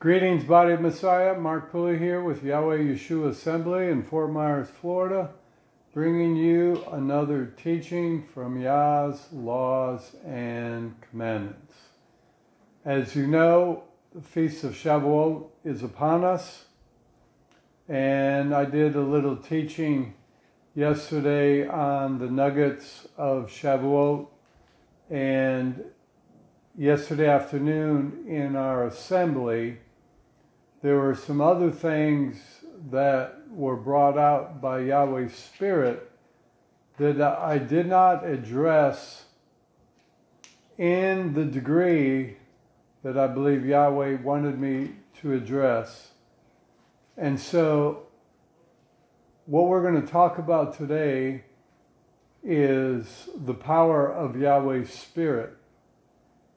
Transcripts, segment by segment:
Greetings, Body of Messiah. Mark Pulley here with Yahweh Yeshua Assembly in Fort Myers, Florida, bringing you another teaching from Yah's laws and commandments. As you know, the Feast of Shavuot is upon us, and I did a little teaching yesterday on the nuggets of Shavuot, and yesterday afternoon in our assembly there were some other things that were brought out by Yahweh's Spirit that I did not address in the degree that I believe Yahweh wanted me to address. And so, what we're going to talk about today is the power of Yahweh's Spirit.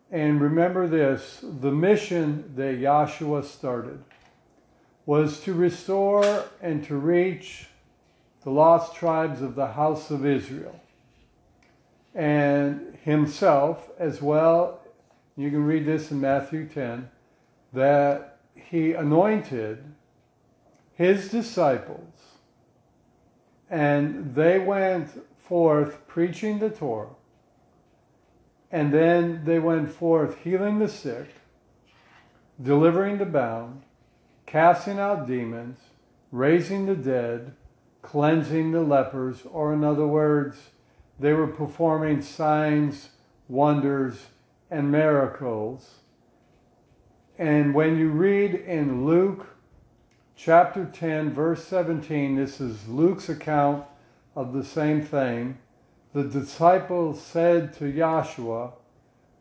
And remember this the mission that Yahshua started was to restore and to reach the lost tribes of the house of Israel. And himself, as well, you can read this in Matthew 10, that he anointed his disciples and they went forth preaching the Torah. And then they went forth healing the sick, delivering the bound, casting out demons, raising the dead, cleansing the lepers, or in other words, they were performing signs, wonders, and miracles. And when you read in Luke chapter 10, verse 17, this is Luke's account of the same thing. The disciples said to Yahshua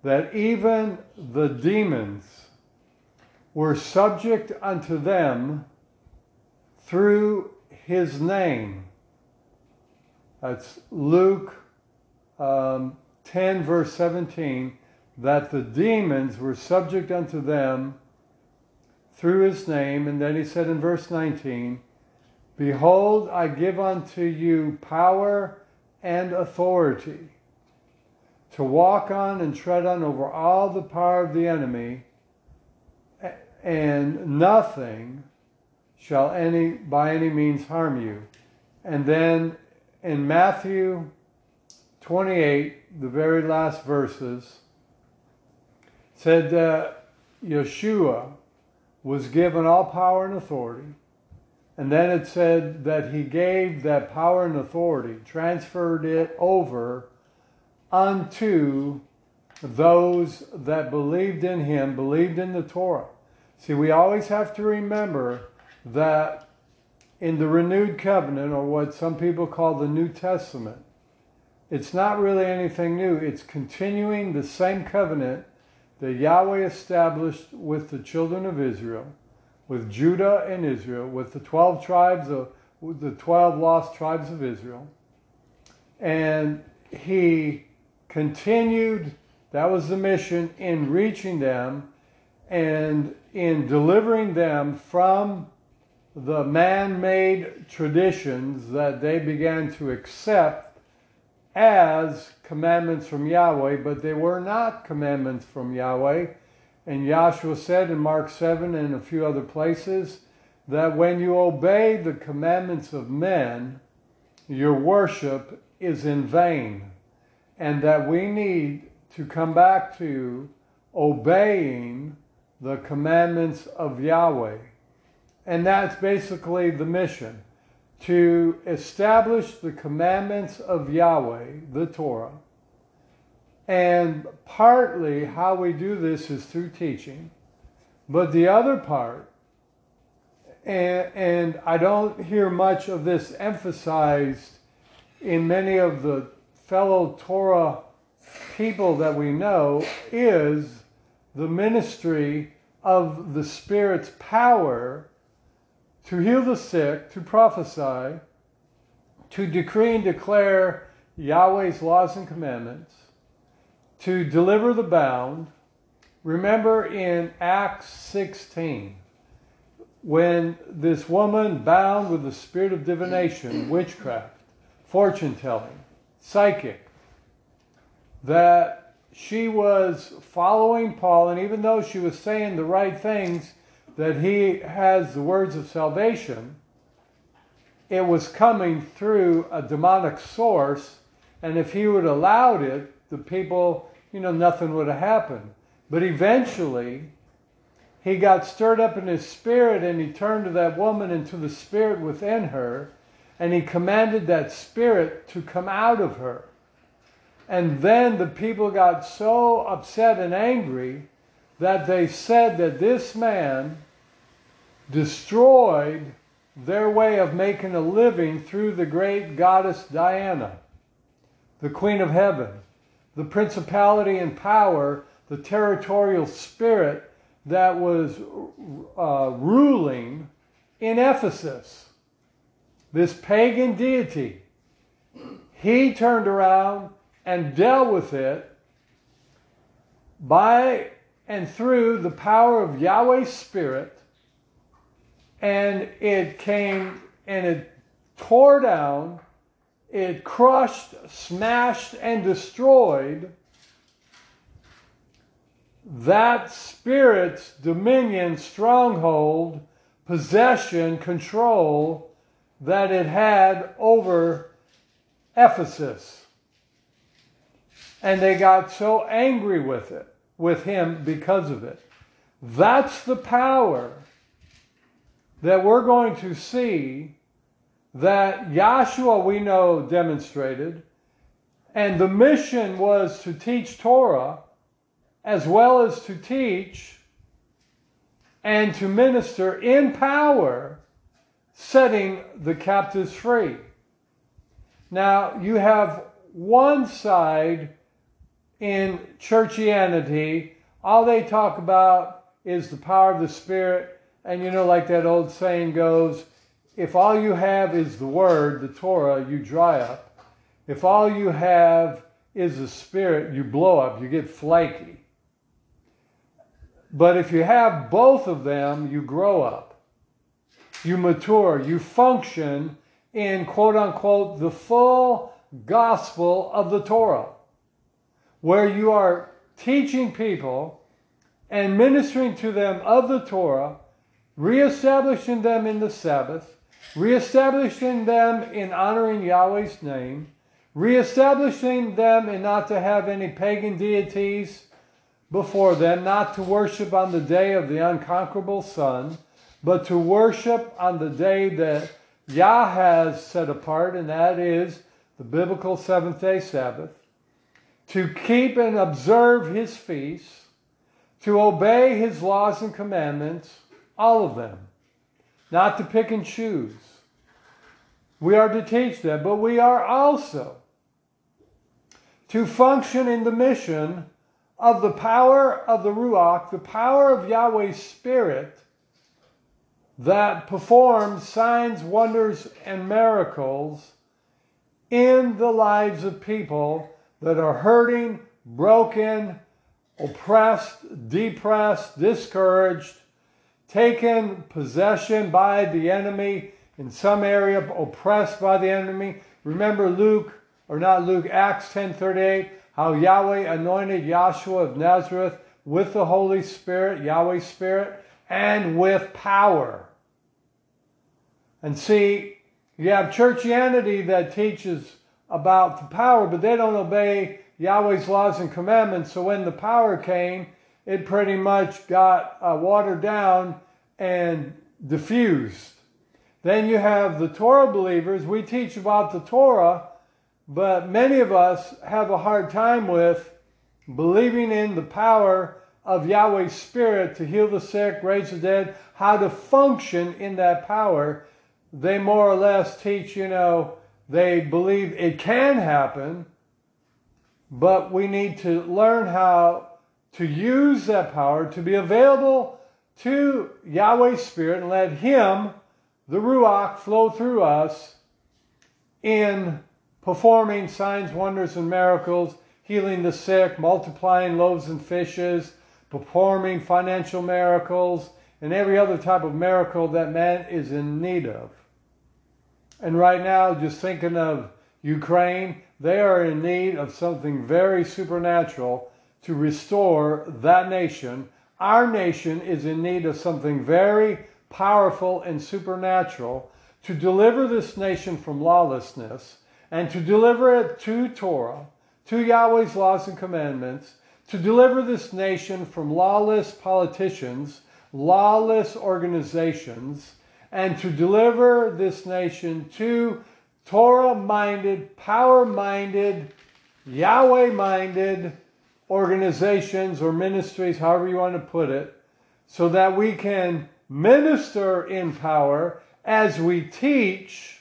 that even the demons were subject unto them through his name. That's Luke um, 10, verse 17, that the demons were subject unto them through his name. And then he said in verse 19, Behold, I give unto you power and authority to walk on and tread on over all the power of the enemy and nothing shall any by any means harm you. And then in Matthew 28, the very last verses, said that Yeshua was given all power and authority. And then it said that he gave that power and authority, transferred it over unto those that believed in him, believed in the Torah. See, we always have to remember that in the renewed covenant, or what some people call the New Testament, it's not really anything new. It's continuing the same covenant that Yahweh established with the children of Israel, with Judah and Israel, with the 12 tribes of the 12 lost tribes of Israel. And he continued, that was the mission, in reaching them and in delivering them from the man made traditions that they began to accept as commandments from Yahweh, but they were not commandments from Yahweh. And Yahshua said in Mark 7 and a few other places that when you obey the commandments of men, your worship is in vain. And that we need to come back to obeying the commandments of Yahweh. And that's basically the mission to establish the commandments of Yahweh, the Torah. And partly how we do this is through teaching. But the other part, and, and I don't hear much of this emphasized in many of the fellow Torah people that we know, is the ministry of the Spirit's power to heal the sick, to prophesy, to decree and declare Yahweh's laws and commandments, to deliver the bound. Remember in Acts 16, when this woman bound with the spirit of divination, witchcraft, fortune telling, psychic, that she was following Paul, and even though she was saying the right things, that he has the words of salvation, it was coming through a demonic source, and if he would have allowed it, the people, you know, nothing would have happened. But eventually, he got stirred up in his spirit and he turned to that woman and to the spirit within her, and he commanded that spirit to come out of her. And then the people got so upset and angry that they said that this man destroyed their way of making a living through the great goddess Diana, the Queen of Heaven, the principality and power, the territorial spirit that was uh, ruling in Ephesus. This pagan deity. He turned around and dealt with it by and through the power of Yahweh's Spirit, and it came and it tore down, it crushed, smashed, and destroyed that spirit's dominion, stronghold, possession, control that it had over Ephesus. And they got so angry with it, with him because of it. That's the power that we're going to see that Yahshua we know demonstrated. And the mission was to teach Torah as well as to teach and to minister in power, setting the captives free. Now, you have one side in churchianity, all they talk about is the power of the Spirit. And you know, like that old saying goes, if all you have is the Word, the Torah, you dry up. If all you have is the Spirit, you blow up, you get flaky. But if you have both of them, you grow up, you mature, you function in quote unquote the full gospel of the Torah where you are teaching people and ministering to them of the Torah, reestablishing them in the Sabbath, reestablishing them in honoring Yahweh's name, reestablishing them in not to have any pagan deities before them, not to worship on the day of the unconquerable sun, but to worship on the day that Yah has set apart, and that is the biblical seventh day Sabbath to keep and observe his feasts, to obey his laws and commandments, all of them, not to pick and choose. We are to teach them, but we are also to function in the mission of the power of the Ruach, the power of Yahweh's Spirit that performs signs, wonders, and miracles in the lives of people that are hurting, broken, oppressed, depressed, discouraged, taken possession by the enemy in some area, oppressed by the enemy. Remember Luke, or not Luke, Acts 10:38, how Yahweh anointed Yahshua of Nazareth with the Holy Spirit, Yahweh's Spirit, and with power. And see, you have churchianity that teaches about the power, but they don't obey Yahweh's laws and commandments. So when the power came, it pretty much got uh, watered down and diffused. Then you have the Torah believers. We teach about the Torah, but many of us have a hard time with believing in the power of Yahweh's Spirit to heal the sick, raise the dead, how to function in that power. They more or less teach, you know, they believe it can happen, but we need to learn how to use that power to be available to Yahweh's Spirit and let Him, the Ruach, flow through us in performing signs, wonders, and miracles, healing the sick, multiplying loaves and fishes, performing financial miracles, and every other type of miracle that man is in need of. And right now, just thinking of Ukraine, they are in need of something very supernatural to restore that nation. Our nation is in need of something very powerful and supernatural to deliver this nation from lawlessness and to deliver it to Torah, to Yahweh's laws and commandments, to deliver this nation from lawless politicians, lawless organizations, and to deliver this nation to Torah minded, power minded, Yahweh minded organizations or ministries, however you want to put it, so that we can minister in power as we teach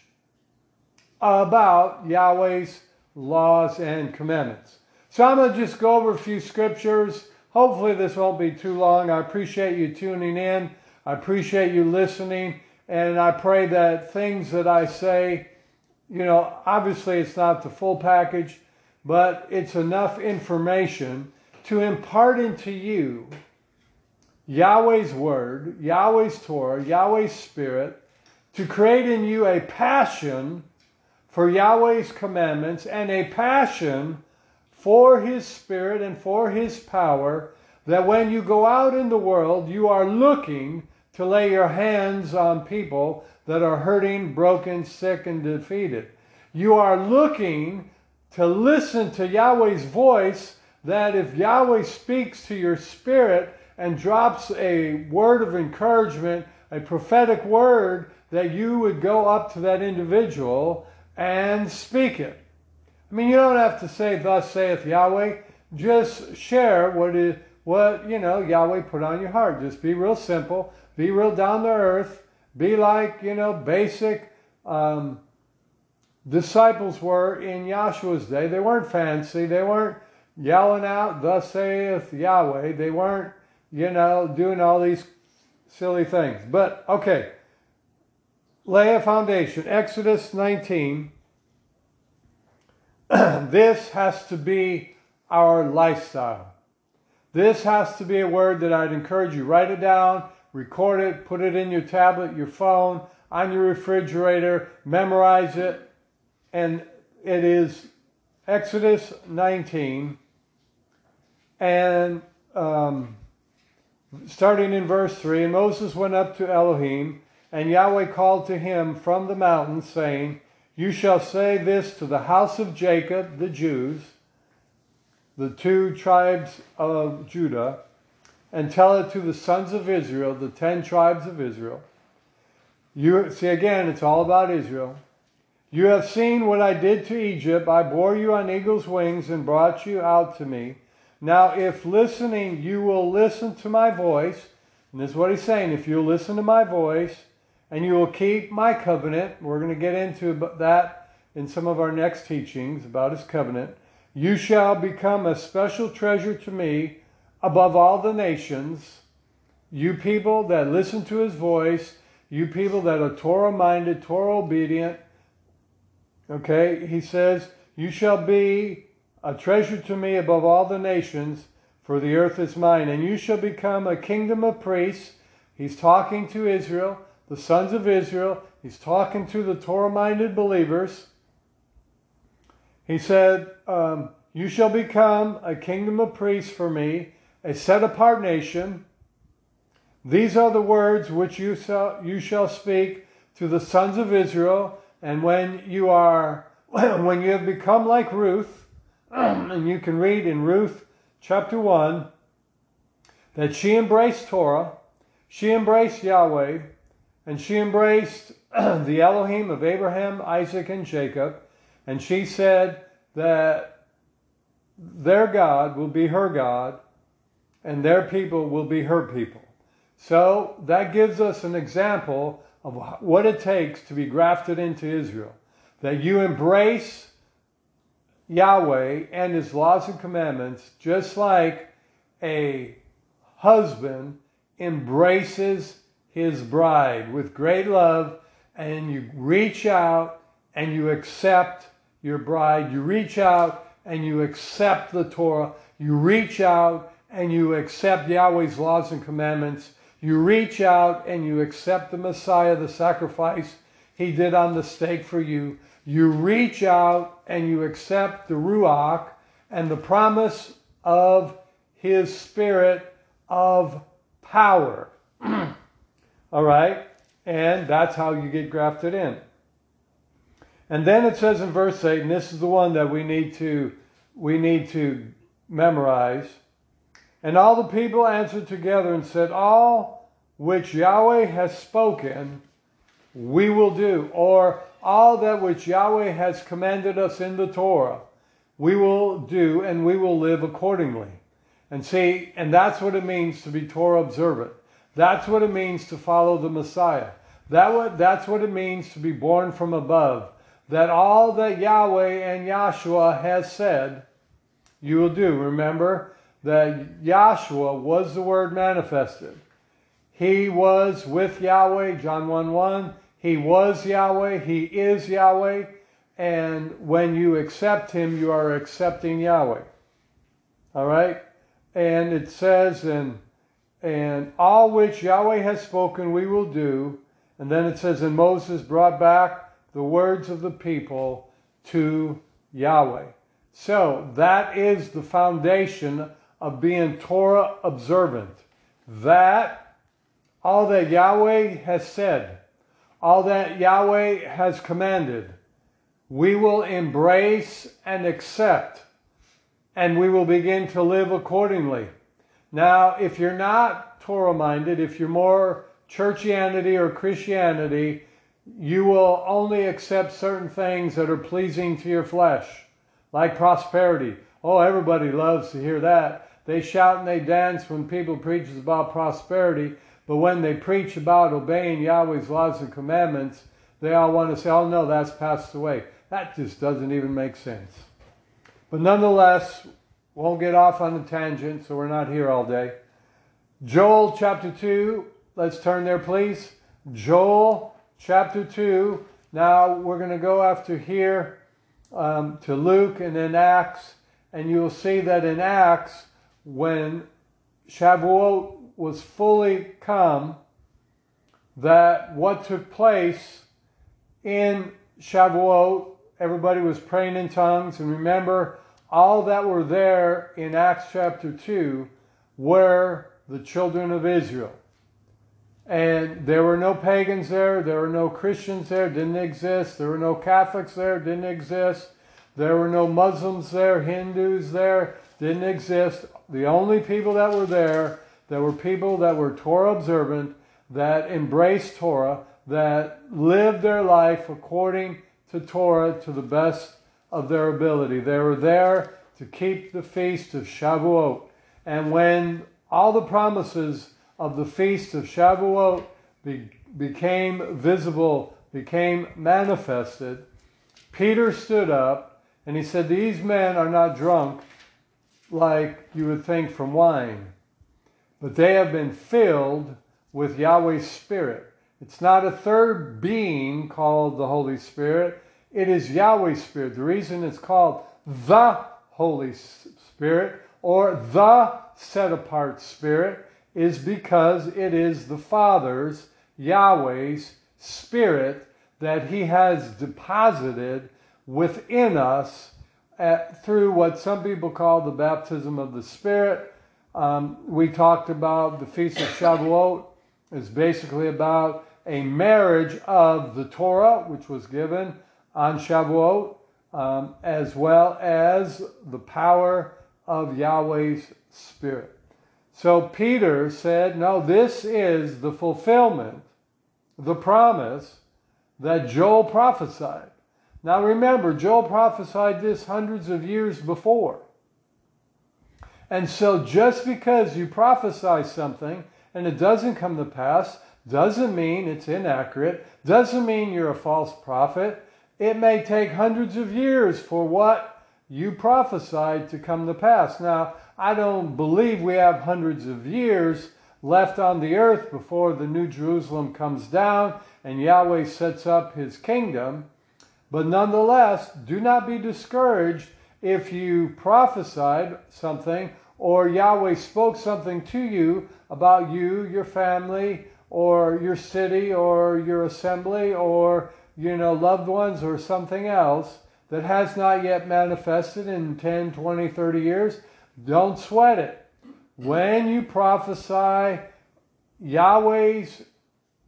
about Yahweh's laws and commandments. So I'm going to just go over a few scriptures. Hopefully, this won't be too long. I appreciate you tuning in. I appreciate you listening. And I pray that things that I say, you know, obviously it's not the full package, but it's enough information to impart into you Yahweh's Word, Yahweh's Torah, Yahweh's Spirit, to create in you a passion for Yahweh's commandments and a passion for His Spirit and for His power, that when you go out in the world, you are looking to lay your hands on people that are hurting, broken, sick, and defeated. You are looking to listen to Yahweh's voice, that if Yahweh speaks to your spirit and drops a word of encouragement, a prophetic word, that you would go up to that individual and speak it. I mean, you don't have to say, Thus saith Yahweh. Just share what is what you know Yahweh put on your heart. Just be real simple, be real down to earth, be like you know basic um, disciples were in Yahshua's day. They weren't fancy. They weren't yelling out, "Thus saith Yahweh." They weren't you know doing all these silly things. But okay, lay a foundation. Exodus 19. this has to be our lifestyle. This has to be a word that I'd encourage you write it down, record it, put it in your tablet, your phone, on your refrigerator, memorize it. And it is Exodus 19 and um, starting in verse 3 And Moses went up to Elohim, and Yahweh called to him from the mountain, saying, You shall say this to the house of Jacob, the Jews, the two tribes of Judah, and tell it to the sons of Israel, the ten tribes of Israel. You see again, it's all about Israel. You have seen what I did to Egypt. I bore you on eagle's wings and brought you out to me. Now, if listening, you will listen to my voice, and this is what he's saying if you'll listen to my voice and you will keep my covenant, we're going to get into that in some of our next teachings about his covenant. You shall become a special treasure to me above all the nations. You people that listen to his voice, you people that are Torah minded, Torah obedient. Okay, he says, You shall be a treasure to me above all the nations, for the earth is mine. And you shall become a kingdom of priests. He's talking to Israel, the sons of Israel. He's talking to the Torah minded believers. He said, um, You shall become a kingdom of priests for me, a set apart nation. These are the words which you shall, you shall speak to the sons of Israel. And when you are, when you have become like Ruth, and you can read in Ruth chapter 1 that she embraced Torah, she embraced Yahweh, and she embraced the Elohim of Abraham, Isaac, and Jacob. And she said that their God will be her God and their people will be her people. So that gives us an example of what it takes to be grafted into Israel. That you embrace Yahweh and his laws and commandments just like a husband embraces his bride with great love and you reach out and you accept your bride. You reach out and you accept the Torah. You reach out and you accept Yahweh's laws and commandments. You reach out and you accept the Messiah, the sacrifice he did on the stake for you. You reach out and you accept the Ruach and the promise of his spirit of power. All right? And that's how you get grafted in. And then it says in verse 8, and this is the one that we need to we need to memorize. And all the people answered together and said, All which Yahweh has spoken, we will do. Or all that which Yahweh has commanded us in the Torah, we will do and we will live accordingly. And see, and that's what it means to be Torah observant. That's what it means to follow the Messiah. That what, that's what it means to be born from above. That all that Yahweh and Yahshua has said, you will do. Remember that Yahshua was the Word manifested. He was with Yahweh, John 1 1. He was Yahweh. He is Yahweh. And when you accept Him, you are accepting Yahweh. All right? And it says, and, and all which Yahweh has spoken, we will do. And then it says, and Moses brought back the words of the people to Yahweh. So that is the foundation of being Torah observant. That all that Yahweh has said, all that Yahweh has commanded, we will embrace and accept, and we will begin to live accordingly. Now, if you're not Torah minded, if you're more churchianity or Christianity, you will only accept certain things that are pleasing to your flesh, like prosperity. Oh, everybody loves to hear that. They shout and they dance when people preach about prosperity, but when they preach about obeying Yahweh's laws and commandments, they all want to say, oh no, that's passed away. That just doesn't even make sense. But nonetheless, won't get off on a tangent, so we're not here all day. Joel chapter 2, let's turn there, please. Joel chapter 2. Now we're going to go after here um, to Luke and then Acts, and you'll see that in Acts, when Shavuot was fully come, that what took place in Shavuot, everybody was praying in tongues. And remember, all that were there in Acts chapter 2 were the children of Israel. And there were no pagans there, there were no Christians there, didn't exist. There were no Catholics there, didn't exist. There were no Muslims there, Hindus there, didn't exist. The only people that were there, there were people that were Torah observant, that embraced Torah, that lived their life according to Torah to the best of their ability. They were there to keep the feast of Shavuot. And when all the promises of the feast of Shavuot be, became visible, became manifested, Peter stood up and he said, These men are not drunk like you would think from wine, but they have been filled with Yahweh's Spirit. It's not a third being called the Holy Spirit, it is Yahweh's Spirit. The reason it's called the Holy Spirit or the set apart Spirit is because it is the Father's, Yahweh's Spirit that He has deposited within us at, through what some people call the baptism of the Spirit. Um, we talked about the Feast of Shavuot is basically about a marriage of the Torah, which was given on Shavuot, um, as well as the power of Yahweh's Spirit. So Peter said, No, this is the fulfillment, the promise that Joel prophesied. Now remember, Joel prophesied this hundreds of years before. And so just because you prophesy something and it doesn't come to pass, doesn't mean it's inaccurate, doesn't mean you're a false prophet. It may take hundreds of years for what you prophesied to come to pass. Now, I don't believe we have hundreds of years left on the earth before the New Jerusalem comes down and Yahweh sets up his kingdom. But nonetheless, do not be discouraged if you prophesied something or Yahweh spoke something to you about you, your family, or your city, or your assembly, or you know, loved ones, or something else that has not yet manifested in 10, 20, 30 years, don't sweat it. When you prophesy Yahweh's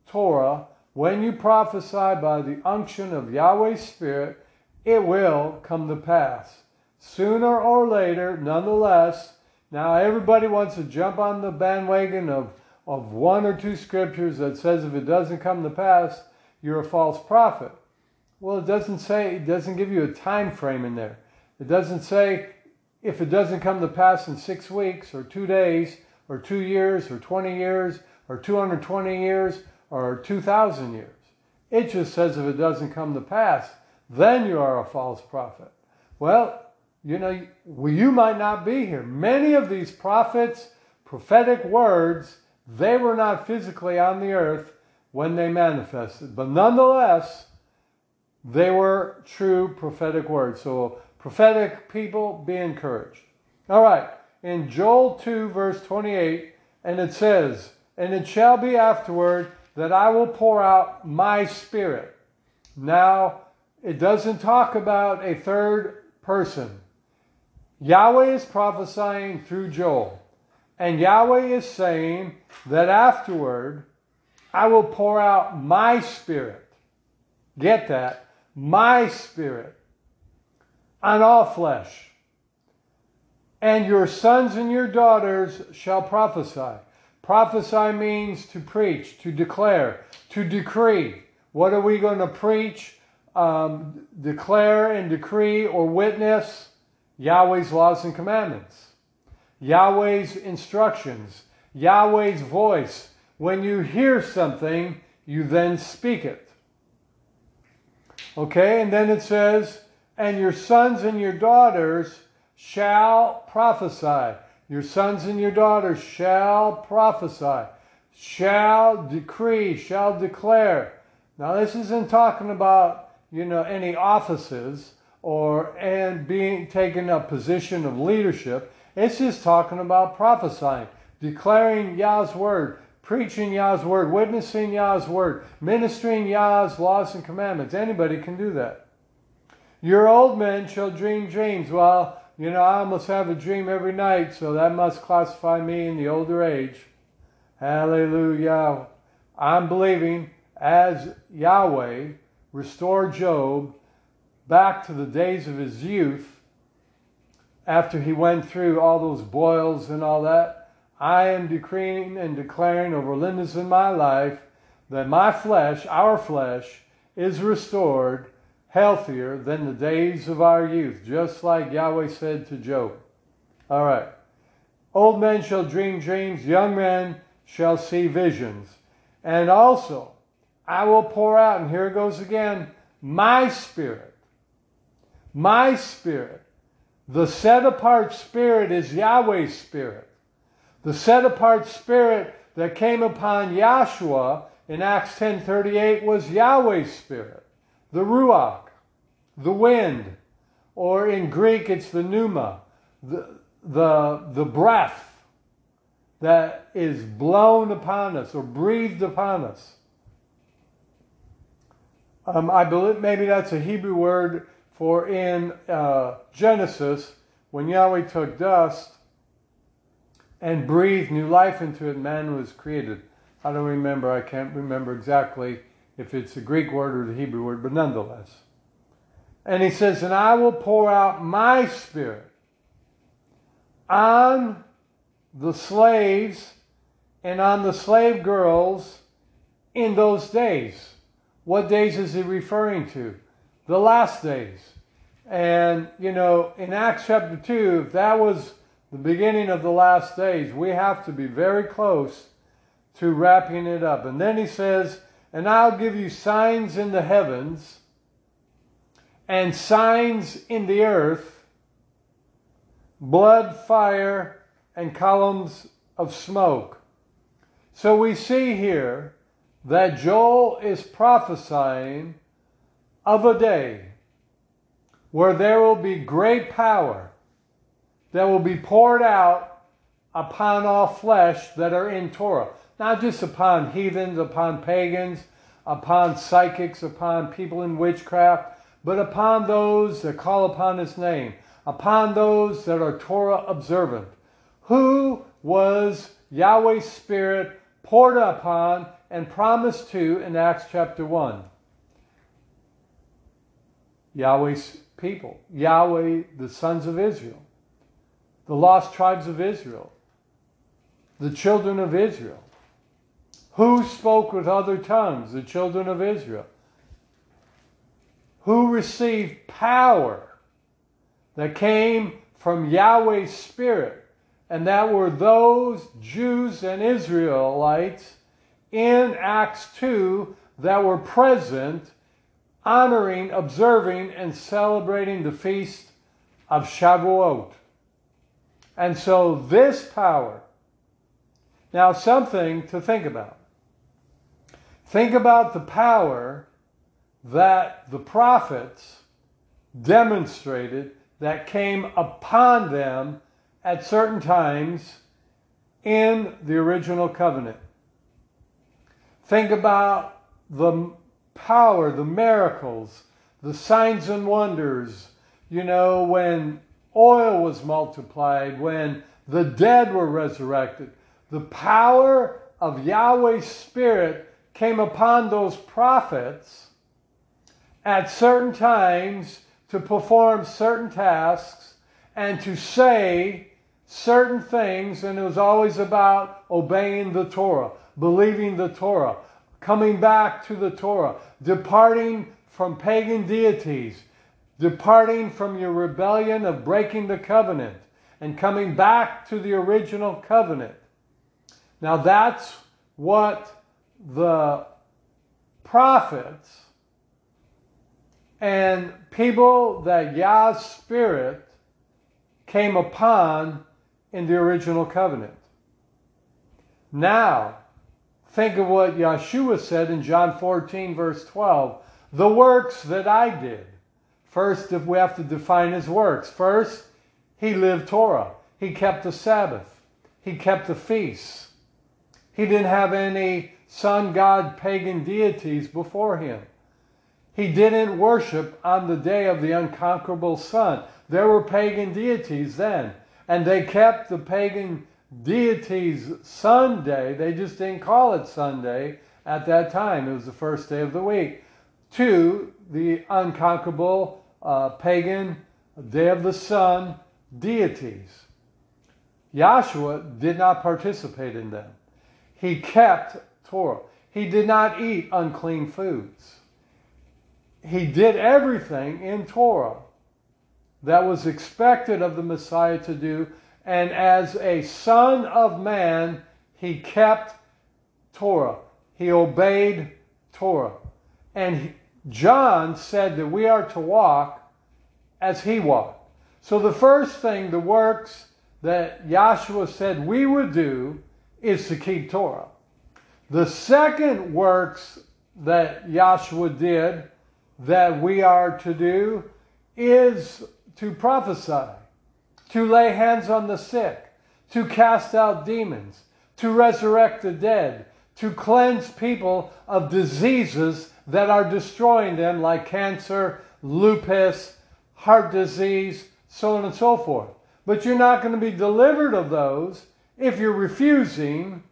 Torah, when you prophesy by the unction of Yahweh's Spirit, it will come to pass. Sooner or later, nonetheless, now everybody wants to jump on the bandwagon of, of one or two scriptures that says if it doesn't come to pass, you're a false prophet. Well, it doesn't say, it doesn't give you a time frame in there. It doesn't say if it doesn't come to pass in six weeks or two days or two years or 20 years or 220 years or 2,000 years. It just says if it doesn't come to pass, then you are a false prophet. Well, you know, you might not be here. Many of these prophets, prophetic words, they were not physically on the earth when they manifested. But nonetheless, they were true prophetic words. So, prophetic people, be encouraged. All right, in Joel 2, verse 28, and it says, And it shall be afterward that I will pour out my spirit. Now, it doesn't talk about a third person. Yahweh is prophesying through Joel. And Yahweh is saying that afterward, I will pour out my spirit. Get that? My spirit on all flesh. And your sons and your daughters shall prophesy. Prophesy means to preach, to declare, to decree. What are we going to preach, um, declare, and decree or witness? Yahweh's laws and commandments, Yahweh's instructions, Yahweh's voice. When you hear something, you then speak it. Okay, and then it says, and your sons and your daughters shall prophesy. Your sons and your daughters shall prophesy, shall decree, shall declare. Now, this isn't talking about, you know, any offices or and being taking a position of leadership. It's just talking about prophesying, declaring Yah's word, preaching Yah's word, witnessing Yah's word, ministering Yah's laws and commandments. Anybody can do that. Your old men shall dream dreams. Well, you know, I almost have a dream every night, so that must classify me in the older age. Hallelujah. I'm believing as Yahweh restored Job back to the days of his youth, after he went through all those boils and all that, I am decreeing and declaring over Linda's in my life that my flesh, our flesh, is restored healthier than the days of our youth, just like Yahweh said to Job. All right. Old men shall dream dreams, young men shall see visions. And also, I will pour out, and here it goes again, my spirit my spirit. The set apart spirit is Yahweh's spirit. The set apart spirit that came upon Yahshua in Acts 10:38 was Yahweh's spirit, the ruach, the wind, or in Greek it's the pneuma, the, the, the breath that is blown upon us or breathed upon us. Um, I believe maybe that's a Hebrew word for in uh, Genesis, when Yahweh took dust and breathed new life into it, man was created. I don't remember, I can't remember exactly if it's a Greek word or the Hebrew word, but nonetheless. And he says, And I will pour out my spirit on the slaves and on the slave girls in those days. What days is he referring to? The last days. And, you know, in Acts chapter 2, if that was the beginning of the last days, we have to be very close to wrapping it up. And then he says, And I'll give you signs in the heavens and signs in the earth blood, fire, and columns of smoke. So we see here that Joel is prophesying of a day where there will be great power that will be poured out upon all flesh that are in Torah. Not just upon heathens, upon pagans, upon psychics, upon people in witchcraft, but upon those that call upon his name, upon those that are Torah observant. Who was Yahweh's Spirit poured upon and promised to in Acts chapter 1. Yahweh's people, Yahweh, the sons of Israel, the lost tribes of Israel, the children of Israel. Who spoke with other tongues? The children of Israel. Who received power that came from Yahweh's Spirit? And that were those Jews and Israelites in Acts 2 that were present, honoring, observing, and celebrating the feast of Shavuot. And so this power, now something to think about. Think about the power that the prophets demonstrated that came upon them at certain times in the original covenant. Think about the power, the miracles, the signs and wonders. You know, when oil was multiplied, when the dead were resurrected, the power of Yahweh's Spirit came upon those prophets at certain times to perform certain tasks and to say certain things, and it was always about obeying the Torah, believing the Torah, coming back to the Torah, departing from pagan deities, departing from your rebellion of breaking the covenant, and coming back to the original covenant. Now that's what the prophets and people that Yah's Spirit came upon in the original covenant. Now, think of what Yeshua said in John 14, verse 12 the works that I did. First, if we have to define his works, first, he lived Torah, he kept the Sabbath, he kept the feasts. He didn't have any sun god pagan deities before him. He didn't worship on the day of the unconquerable sun. There were pagan deities then, and they kept the pagan deities Sunday. They just didn't call it Sunday at that time. It was the first day of the week. To the unconquerable uh, pagan day of the sun deities. Yahshua did not participate in them. He kept Torah. He did not eat unclean foods he did everything in Torah that was expected of the Messiah to do. And as a son of man, he kept Torah. He obeyed Torah. And John said that we are to walk as he walked. So the first thing, the works that Yahshua said we would do is to keep Torah. The second works that Yahshua did that we are to do is to prophesy, to lay hands on the sick, to cast out demons, to resurrect the dead, to cleanse people of diseases that are destroying them, like cancer, lupus, heart disease, so on and so forth. But you're not going to be delivered of those if you're refusing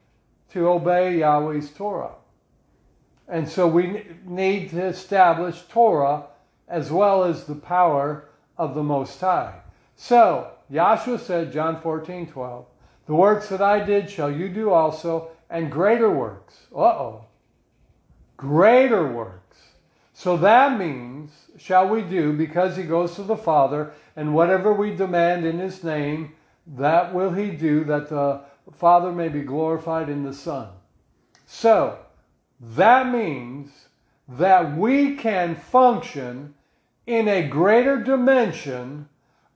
to obey Yahweh's Torah. And so we need to establish Torah as well as the power of the Most High. So, Yahshua said, John 14, 12, The works that I did shall you do also, and greater works. Uh oh. Greater works. So that means, shall we do, because he goes to the Father, and whatever we demand in his name, that will he do, that the Father may be glorified in the Son. So, that means that we can function in a greater dimension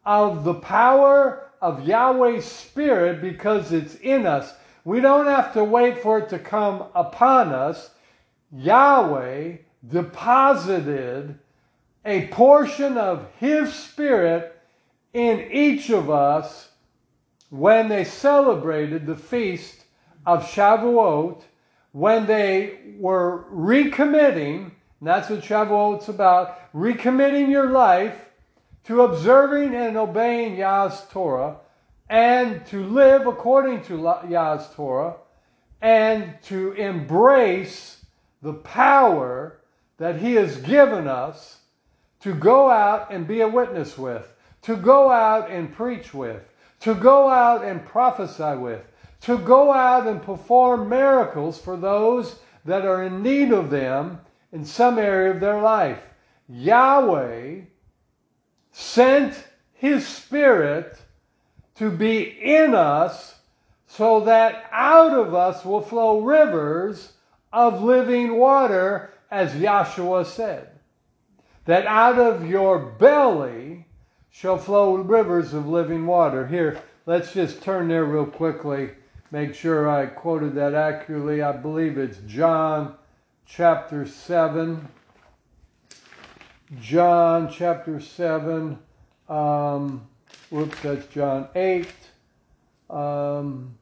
of the power of Yahweh's Spirit because it's in us. We don't have to wait for it to come upon us. Yahweh deposited a portion of His Spirit in each of us when they celebrated the feast of Shavuot when they were recommitting, that's what Shavuot's about, recommitting your life to observing and obeying Yah's Torah and to live according to Yah's Torah and to embrace the power that He has given us to go out and be a witness with, to go out and preach with, to go out and prophesy with, to go out and perform miracles for those that are in need of them in some area of their life. Yahweh sent His Spirit to be in us so that out of us will flow rivers of living water, as Yahshua said. That out of your belly shall flow rivers of living water. Here, let's just turn there real quickly. Make sure I quoted that accurately. I believe it's John chapter 7. John chapter 7. Um, whoops, that's John 8. Um,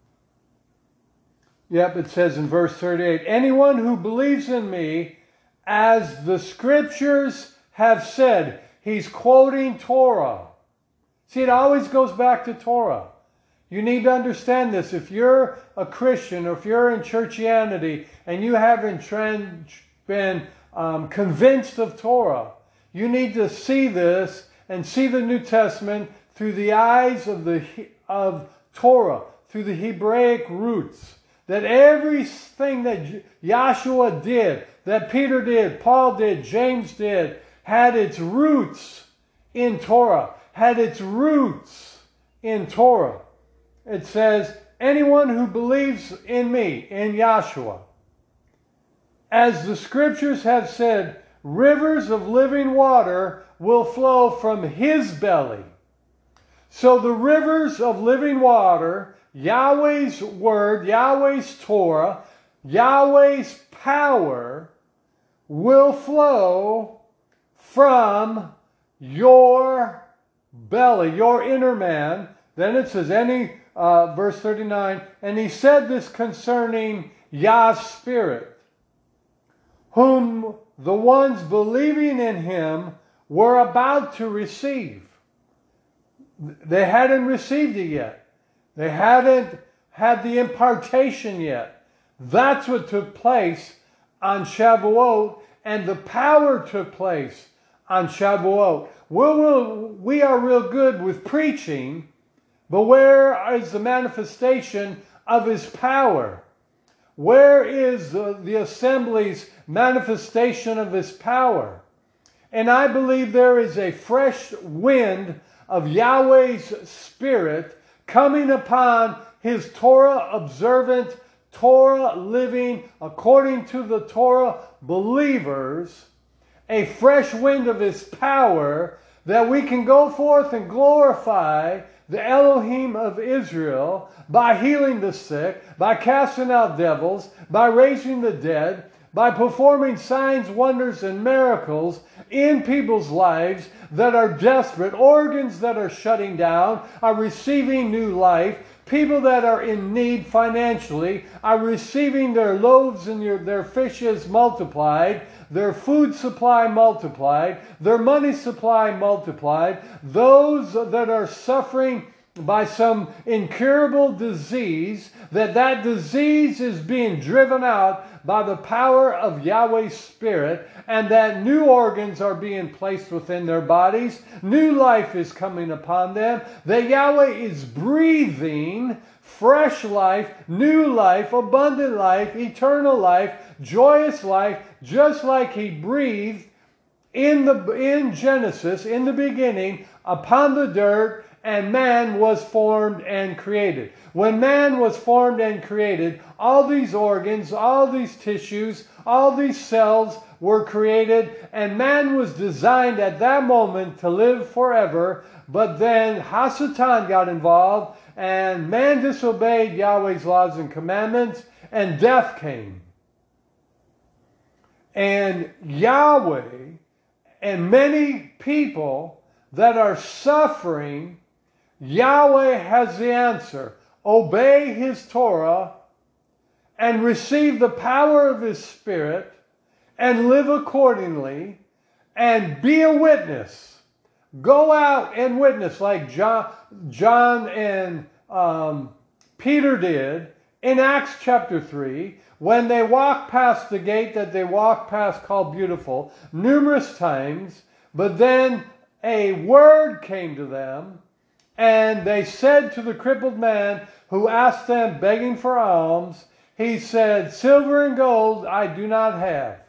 yep, it says in verse 38 Anyone who believes in me, as the scriptures have said, he's quoting Torah. See, it always goes back to Torah. You need to understand this. If you're a Christian or if you're in churchianity and you haven't been um, convinced of Torah, you need to see this and see the New Testament through the eyes of the of Torah, through the Hebraic roots. That everything that Yahshua did, that Peter did, Paul did, James did, had its roots in Torah, had its roots in Torah. It says, anyone who believes in me, in Yahshua, as the scriptures have said, rivers of living water will flow from his belly. So the rivers of living water, Yahweh's word, Yahweh's Torah, Yahweh's power will flow from your belly, your inner man. Then it says, any, uh, verse 39, and he said this concerning Yah's Spirit, whom the ones believing in him were about to receive. They hadn't received it yet. They hadn't had the impartation yet. That's what took place on Shavuot, and the power took place on Shavuot. We're, we are real good with preaching, but where is the manifestation of his power? Where is the, the assembly's manifestation of his power? And I believe there is a fresh wind of Yahweh's Spirit coming upon his Torah observant, Torah living, according to the Torah believers, a fresh wind of his power that we can go forth and glorify the Elohim of Israel by healing the sick, by casting out devils, by raising the dead, by performing signs, wonders, and miracles in people's lives that are desperate, organs that are shutting down. Are receiving new life, people that are in need financially are receiving their loaves and their, fishes multiplied, their food supply multiplied, their money supply multiplied. Those that are suffering by some incurable disease, that that disease is being driven out by the power of Yahweh's Spirit, and that new organs are being placed within their bodies, new life is coming upon them, that Yahweh is breathing fresh life, new life, abundant life, eternal life, joyous life, just like he breathed in the in Genesis in the beginning upon the dirt and man was formed and created. When man was formed and created, all these organs, all these tissues, all these cells were created, and man was designed at that moment to live forever. But then Hasatan got involved, and man disobeyed Yahweh's laws and commandments, and death came. And Yahweh and many people that are suffering, Yahweh has the answer. Obey His Torah and receive the power of His Spirit and live accordingly and be a witness. Go out and witness like John, and um, Peter did in Acts chapter 3, when they walked past the gate that they walked past called Beautiful numerous times, but then a word came to them, and they said to the crippled man who asked them, begging for alms, he said, Silver and gold I do not have.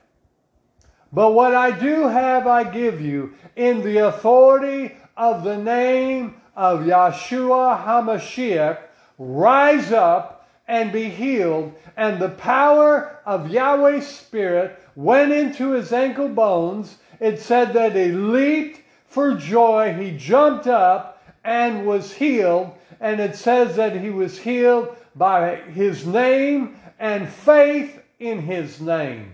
But what I do have, I give you in the authority of the name of Yeshua HaMashiach. Rise up and be healed. And the power of Yahweh's Spirit went into his ankle bones. It said that he leaped for joy. He jumped up and was healed. And it says that he was healed by his name and faith in his name.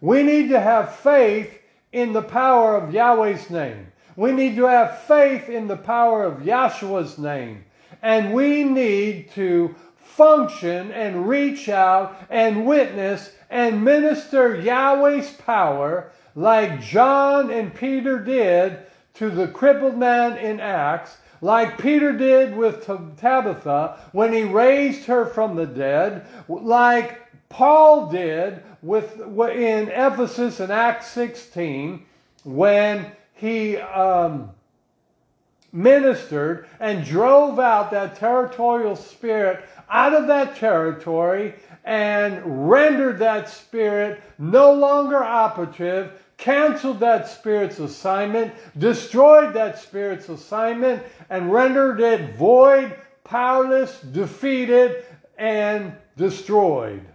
We need to have faith in the power of Yahweh's name. We need to have faith in the power of Yahshua's name. And we need to function and reach out and witness and minister Yahweh's power like John and Peter did to the crippled man in Acts, like Peter did with Tabitha when he raised her from the dead, like Paul did with in Ephesus in Acts 16 when he um, ministered and drove out that territorial spirit out of that territory and rendered that spirit no longer operative, canceled that spirit's assignment, destroyed that spirit's assignment, and rendered it void, powerless, defeated, and destroyed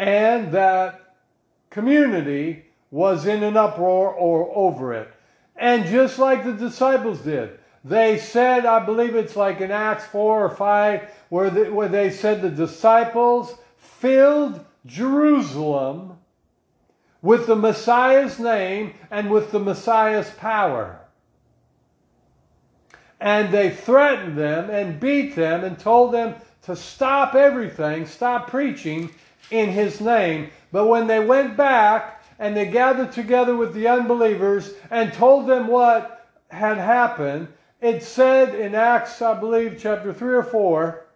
and that community was in an uproar or over it. And just like the disciples did, they said, I believe it's like in Acts 4 or 5, where, the, where they said the disciples filled Jerusalem with the Messiah's name and with the Messiah's power. And they threatened them and beat them and told them to stop everything, stop preaching, in his name. But when they went back and they gathered together with the unbelievers and told them what had happened, it said in Acts, I believe, chapter 3 or 4,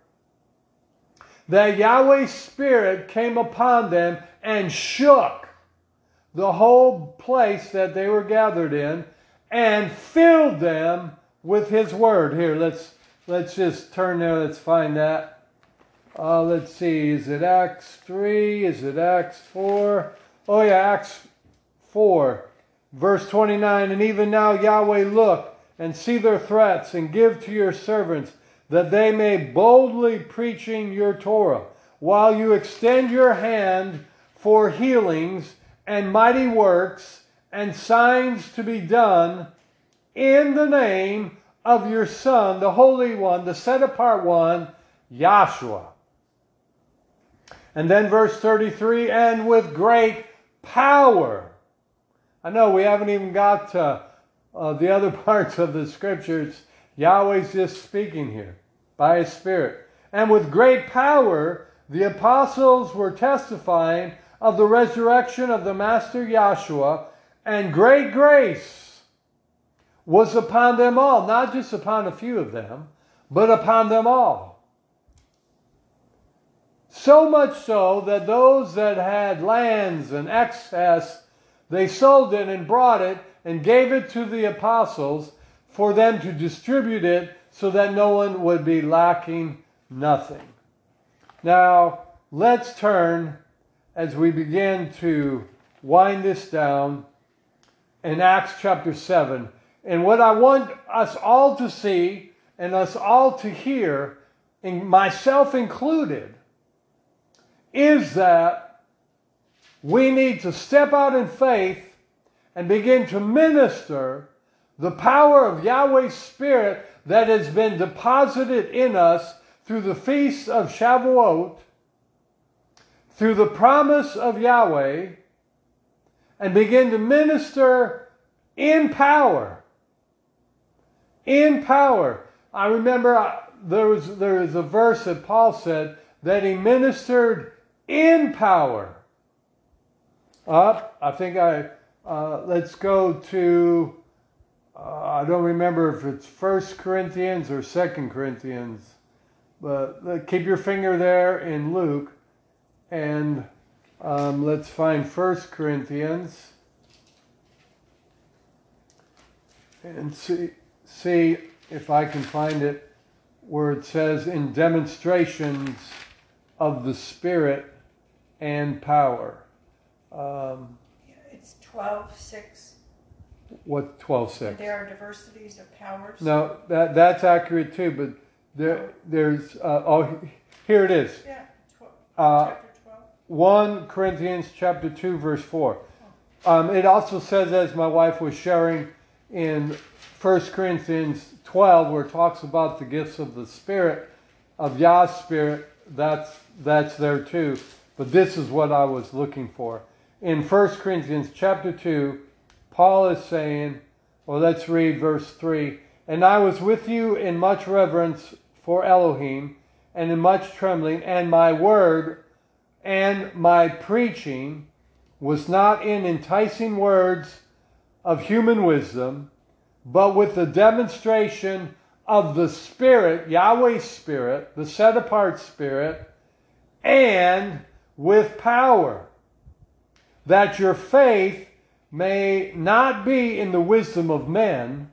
that Yahweh's Spirit came upon them and shook the whole place that they were gathered in and filled them with his word. Here, let's let's just turn there, let's find that. Uh, let's see, is it Acts 3? Is it Acts 4? Oh, yeah, Acts 4, verse 29. And even now, Yahweh, look and see their threats and give to your servants that they may boldly preaching your Torah, while you extend your hand for healings and mighty works and signs to be done in the name of your Son, the Holy One, the set apart one, Yahshua. And then verse 33 and with great power. I know we haven't even got to uh, the other parts of the scriptures. Yahweh's just speaking here by His Spirit. And with great power, the apostles were testifying of the resurrection of the Master Yahshua, and great grace was upon them all, not just upon a few of them, but upon them all. So much so that those that had lands and excess, they sold it and brought it and gave it to the apostles for them to distribute it so that no one would be lacking nothing. Now, let's turn as we begin to wind this down in Acts chapter 7. And what I want us all to see and us all to hear, and myself included, is that we need to step out in faith and begin to minister the power of Yahweh's Spirit that has been deposited in us through the feast of Shavuot, through the promise of Yahweh, and begin to minister in power. In power. I remember uh, there was, there was a verse that Paul said that he ministered in power. Up, I think I, uh, let's go to, uh, I don't remember if it's First Corinthians or Second Corinthians. But keep your finger there in Luke, and um, let's find First Corinthians and see see if I can find it where it says in demonstrations of the Spirit and power. Um, It's twelve six. what twelve six? There are diversities of powers. No, that that's accurate too. But there there's uh, oh here it is. Yeah, tw- Uh, chapter twelve. 1 Corinthians chapter 2 verse 4. Um, it also says, as my wife was sharing in 1 Corinthians 12, where it talks about the gifts of the Spirit, of Yah's Spirit, that's, that's there too. But this is what I was looking for. In 1 Corinthians chapter 2, Paul is saying, well, let's read verse 3. And I was with you in much reverence for Elohim, and in much trembling, and my word and my preaching was not in enticing words of human wisdom, but with the demonstration of the Spirit, Yahweh's Spirit, the set apart Spirit, and with power, that your faith may not be in the wisdom of men,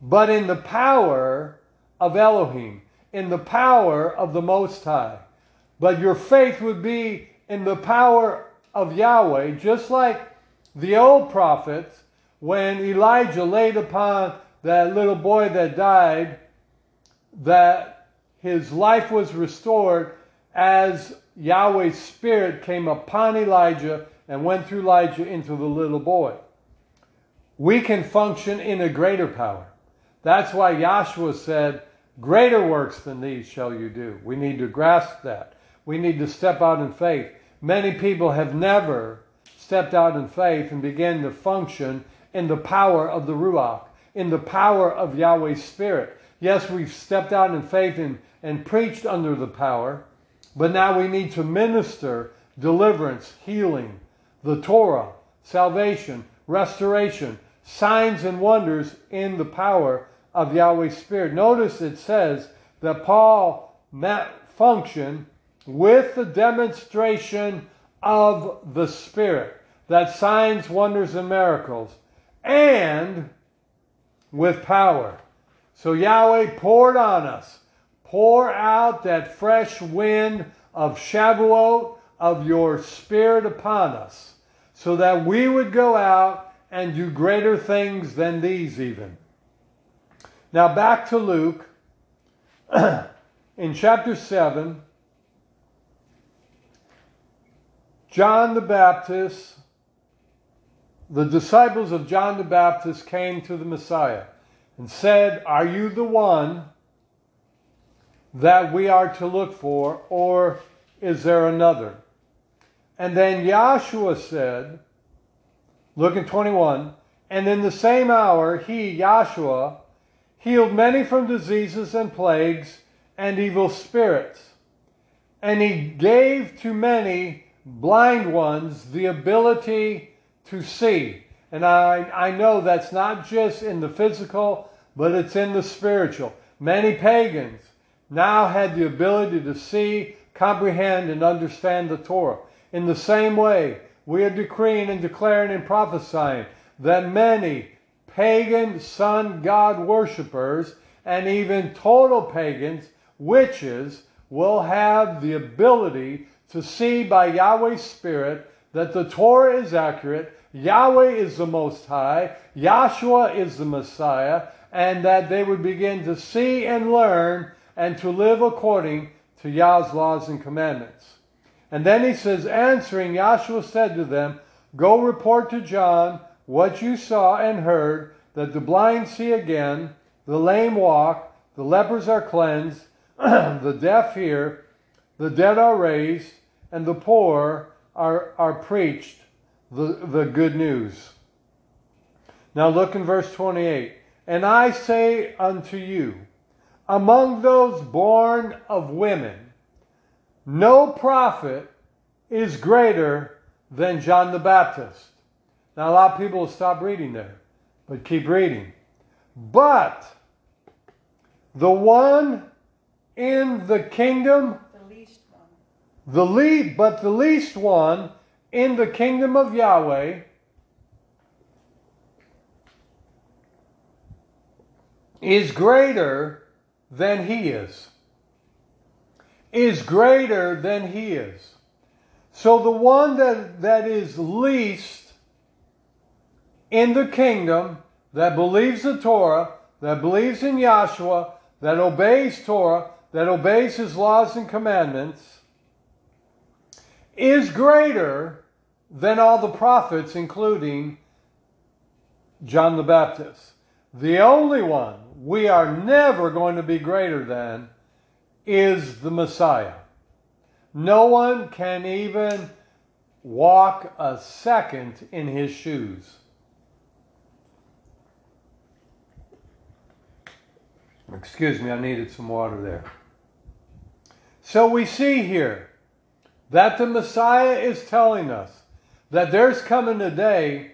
but in the power of Elohim, in the power of the Most High. But your faith would be in the power of Yahweh, just like the old prophets, when Elijah laid upon that little boy that died, that his life was restored as Yahweh's Spirit came upon Elijah and went through Elijah into the little boy. We can function in a greater power. That's why Yahshua said, Greater works than these shall you do. We need to grasp that. We need to step out in faith. Many people have never stepped out in faith and began to function in the power of the Ruach, in the power of Yahweh's Spirit. Yes, we've stepped out in faith and, and preached under the power, but now we need to minister deliverance, healing, the Torah, salvation, restoration, signs and wonders in the power of Yahweh's Spirit. Notice it says that Paul met function with the demonstration of the Spirit, that signs, wonders, and miracles, and with power. So Yahweh poured on us, pour out that fresh wind of Shavuot, of your Spirit upon us, so that we would go out and do greater things than these even. Now back to Luke in chapter 7. John the Baptist, the disciples of John the Baptist came to the Messiah and said, Are you the one that we are to look for, or is there another? And then Yahshua said, Look in 21, and in the same hour he, Yahshua, healed many from diseases and plagues and evil spirits. And he gave to many blind ones the ability to see. And I, I know that's not just in the physical, but it's in the spiritual. Many pagans now had the ability to see, comprehend, and understand the Torah. In the same way, we are decreeing and declaring and prophesying that many pagan sun god worshippers and even total pagans, witches, will have the ability to see by Yahweh's Spirit that the Torah is accurate, Yahweh is the Most High, Yahshua is the Messiah, and that they would begin to see and learn and to live according to Yah's laws and commandments. And then he says, answering, Yahshua said to them, Go report to John what you saw and heard, that the blind see again, the lame walk, the lepers are cleansed, the deaf hear, the dead are raised, and the poor are, are preached the, the good news. Now look in verse 28. And I say unto you, among those born of women, no prophet is greater than John the Baptist. Now, a lot of people will stop reading there, but keep reading. But the one in the kingdom, The least one. the lead, but the least one in the kingdom of Yahweh is greater than he is. Is greater than he is. So the one that, that is least in the kingdom, that believes the Torah, that believes in Yahshua, that obeys Torah, that obeys his laws and commandments, is greater than all the prophets, including John the Baptist. The only one we are never going to be greater than is the Messiah. No one can even walk a second in his shoes. Excuse me, I needed some water there. So we see here that the Messiah is telling us that there's coming a day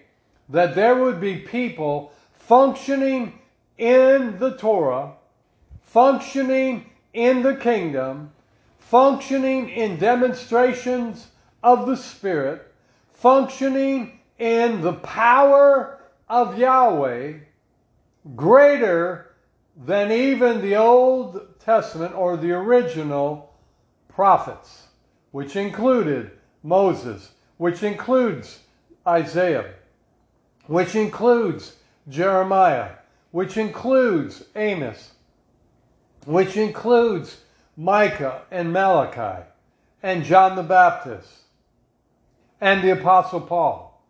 that there would be people functioning in the Torah, functioning in the kingdom, functioning in demonstrations of the Spirit, functioning in the power of Yahweh, greater than even the Old Testament or the original prophets, which included Moses, which includes Isaiah, which includes Jeremiah, which includes Amos, which includes Micah and Malachi, and John the Baptist, and the Apostle Paul,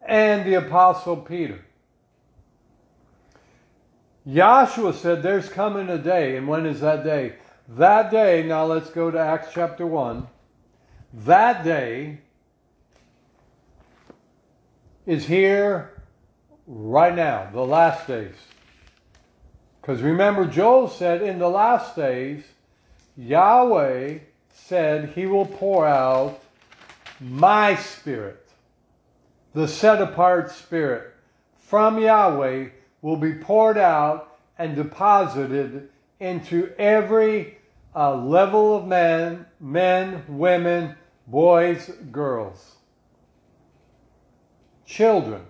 and the Apostle Peter. Yahshua said there's coming a day, and when is that day? That day, now let's go to Acts chapter 1. That day is here right now, the last days. Because remember, Joel said in the last days, Yahweh said he will pour out my spirit, the set apart spirit from Yahweh will be poured out and deposited into every uh, level of men, men, women, boys, girls, children.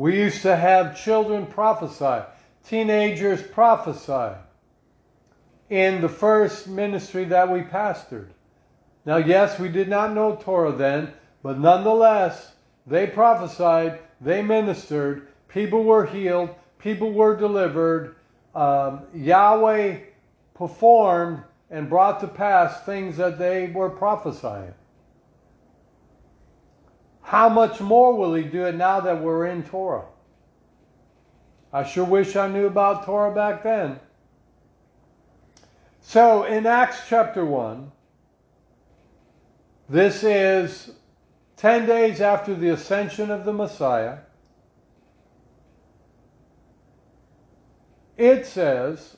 We used to have children prophesy, teenagers prophesy in the first ministry that we pastored. Now, yes, we did not know Torah then, but nonetheless, they prophesied, they ministered, people were healed, people were delivered. Um, Yahweh performed and brought to pass things that they were prophesying. How much more will he do it now that we're in Torah? I sure wish I knew about Torah back then. So in Acts chapter 1, this is 10 days after the ascension of the Messiah. It says,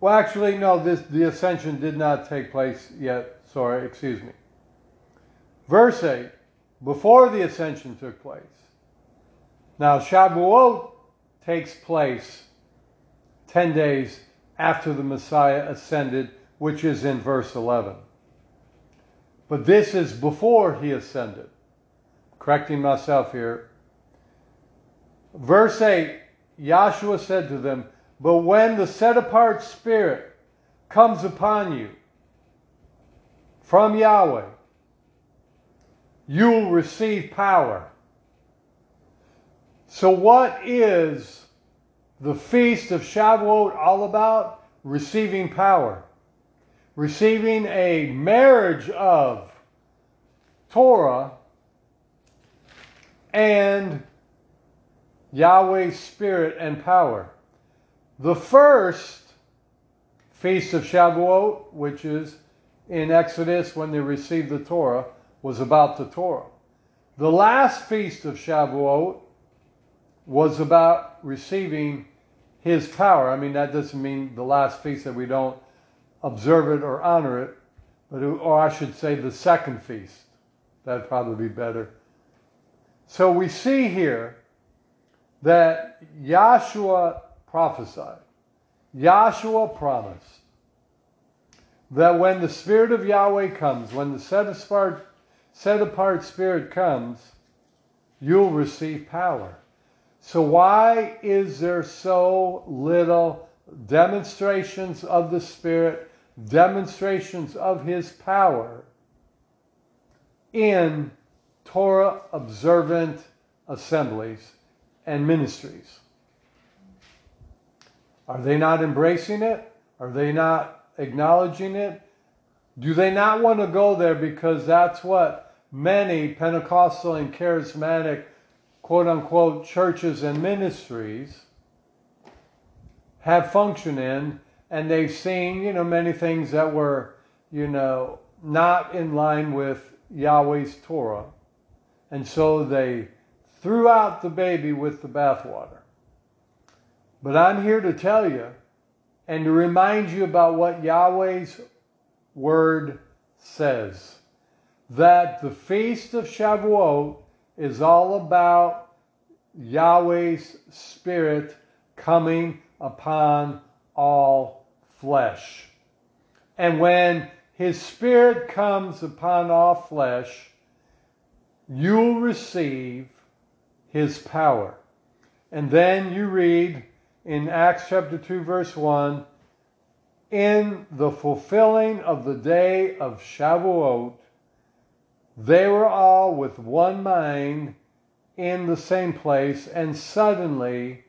well, actually, no, this, the ascension did not take place yet. Sorry, excuse me. Verse 8, before the ascension took place. Now, Shavuot takes place 10 days after the Messiah ascended, which is in verse 11. But this is before he ascended. Correcting myself here. Verse 8 Yahshua said to them, But when the set apart Spirit comes upon you from Yahweh, you will receive power. So, what is the feast of Shavuot all about? Receiving power. Receiving a marriage of Torah and Yahweh's Spirit and power. The first feast of Shavuot, which is in Exodus when they received the Torah, was about the Torah. The last feast of Shavuot was about receiving his power. I mean, that doesn't mean the last feast that we don't observe it or honor it, but or I should say the second feast. That'd probably be better. So we see here that Yahshua prophesied, Yahshua promised that when the Spirit of Yahweh comes, when the set apart, set apart Spirit comes, you'll receive power. So, why is there so little demonstrations of the Spirit, demonstrations of His power in Torah observant assemblies and ministries? Are they not embracing it? Are they not acknowledging it? Do they not want to go there because that's what many Pentecostal and charismatic quote unquote churches and ministries have functioned in and they've seen, you know, many things that were, you know, not in line with Yahweh's Torah. And so they threw out the baby with the bathwater. But I'm here to tell you and to remind you about what Yahweh's word says that the feast of Shavuot is all about Yahweh's Spirit coming upon all flesh. And when His Spirit comes upon all flesh, you'll receive His power. And then you read in Acts chapter 2, verse 1 in the fulfilling of the day of Shavuot, they were all with one mind in the same place, and suddenly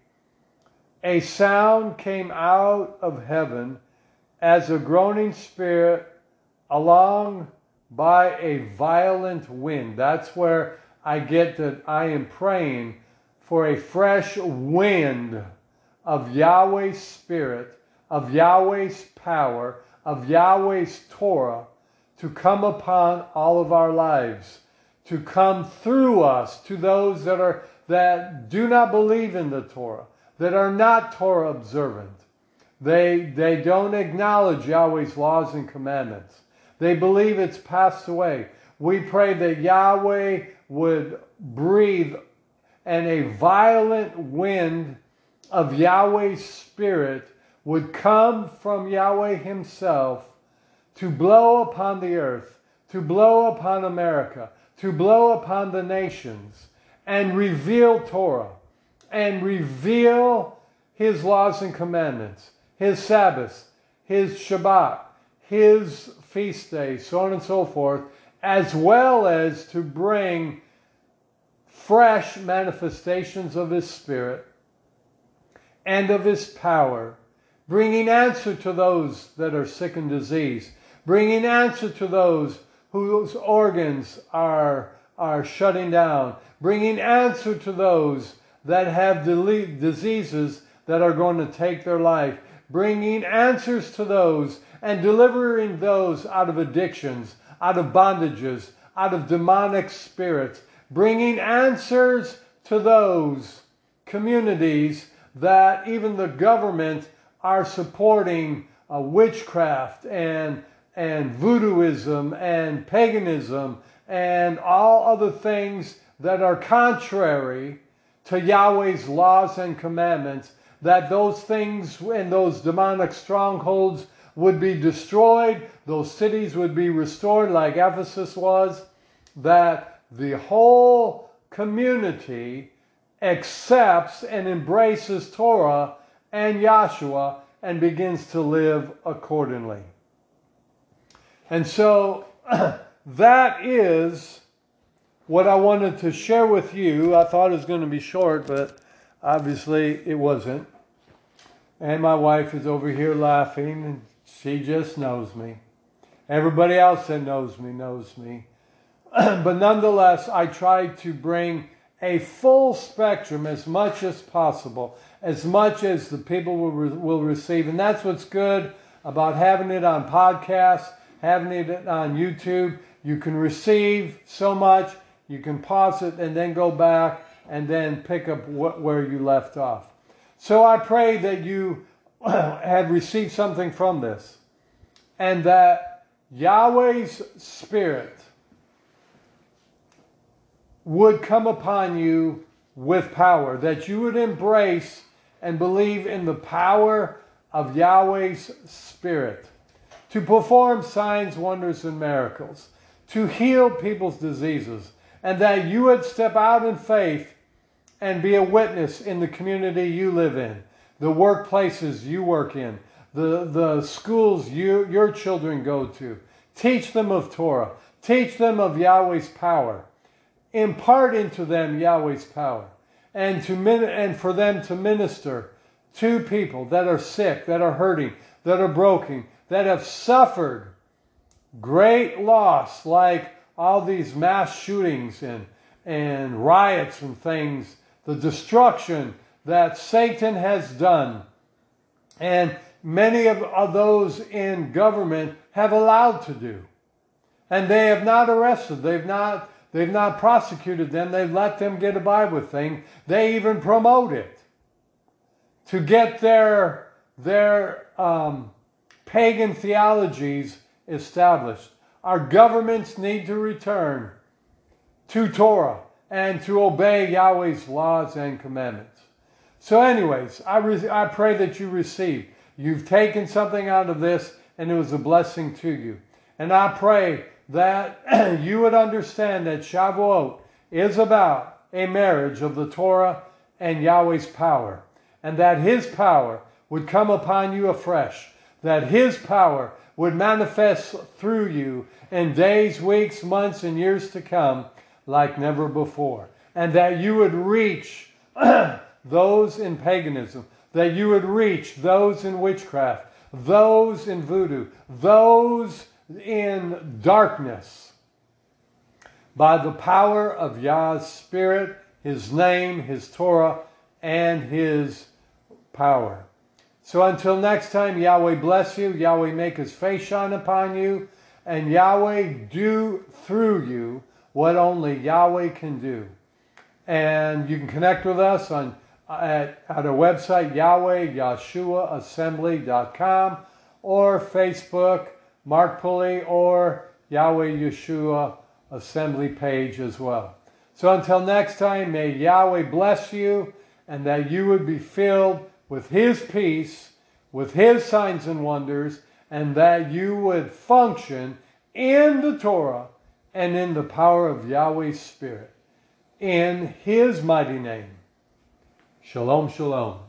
a sound came out of heaven as a groaning spirit along by a violent wind. That's where I get that I am praying for a fresh wind of Yahweh's Spirit, of Yahweh's power, of Yahweh's Torah to come upon all of our lives, to come through us to those that are that do not believe in the Torah, that are not Torah observant. They, they don't acknowledge Yahweh's laws and commandments. They believe it's passed away. We pray that Yahweh would breathe and a violent wind of Yahweh's Spirit would come from Yahweh Himself to blow upon the earth, to blow upon America, to blow upon the nations, and reveal Torah, and reveal His laws and commandments, His Sabbaths, His Shabbat, His feast days, so on and so forth, as well as to bring fresh manifestations of His Spirit and of his power, bringing answer to those that are sick and diseased, bringing answer to those whose organs are, are shutting down, bringing answer to those that have diseases that are going to take their life, bringing answers to those and delivering those out of addictions, out of bondages, out of demonic spirits, bringing answers to those communities that even the government are supporting uh, witchcraft and and voodooism and paganism and all other things that are contrary to Yahweh's laws and commandments, that those things and those demonic strongholds would be destroyed, those cities would be restored like Ephesus was, that the whole community accepts and embraces Torah and Yahshua and begins to live accordingly. And so that is what I wanted to share with you. I thought it was going to be short, but obviously it wasn't. And my wife is over here laughing, and she just knows me. Everybody else that knows me knows me. but nonetheless, I tried to bring a full spectrum as much as possible, as much as the people will, re- will receive. And that's what's good about having it on podcasts, having it on YouTube. You can receive so much, you can pause it and then go back and then pick up what, where you left off. So I pray that you have received something from this and that Yahweh's Spirit would come upon you with power, that you would embrace and believe in the power of Yahweh's Spirit to perform signs, wonders, and miracles, to heal people's diseases, and that you would step out in faith and be a witness in the community you live in, the workplaces you work in, the, the schools you, your children go to. Teach them of Torah. Teach them of Yahweh's power. Impart into them Yahweh's power. And, to min- and for them to minister to people that are sick, that are hurting, that are broken, that have suffered great loss, like all these mass shootings and, and riots and things, the destruction that Satan has done. And many of, of those in government have allowed to do. And they have not arrested, they've not, they've not prosecuted them, they've let them get by with things. They even promote it to get their, their um, pagan theologies established. Our governments need to return to Torah and to obey Yahweh's laws and commandments. So, anyways, I, re- I pray that you receive. You've taken something out of this and it was a blessing to you. And I pray that you would understand that Shavuot is about a marriage of the Torah and Yahweh's power, and that His power would come upon you afresh, that His power would manifest through you in days, weeks, months, and years to come like never before, and that you would reach those in paganism, that you would reach those in witchcraft, those in voodoo, those in darkness by the power of Yah's Spirit, His name, His Torah, and His power. So until next time, Yahweh bless you, Yahweh make His face shine upon you, and Yahweh do through you what only Yahweh can do. And you can connect with us on at, at our website, Yahweh Yahshua Assembly.com or Facebook, Mark Pulley, or Yahweh Yahshua Assembly page as well. So until next time, may Yahweh bless you and that you would be filled with His peace, with His signs and wonders, and that you would function in the Torah and in the power of Yahweh's Spirit. In His mighty name. Shalom, shalom.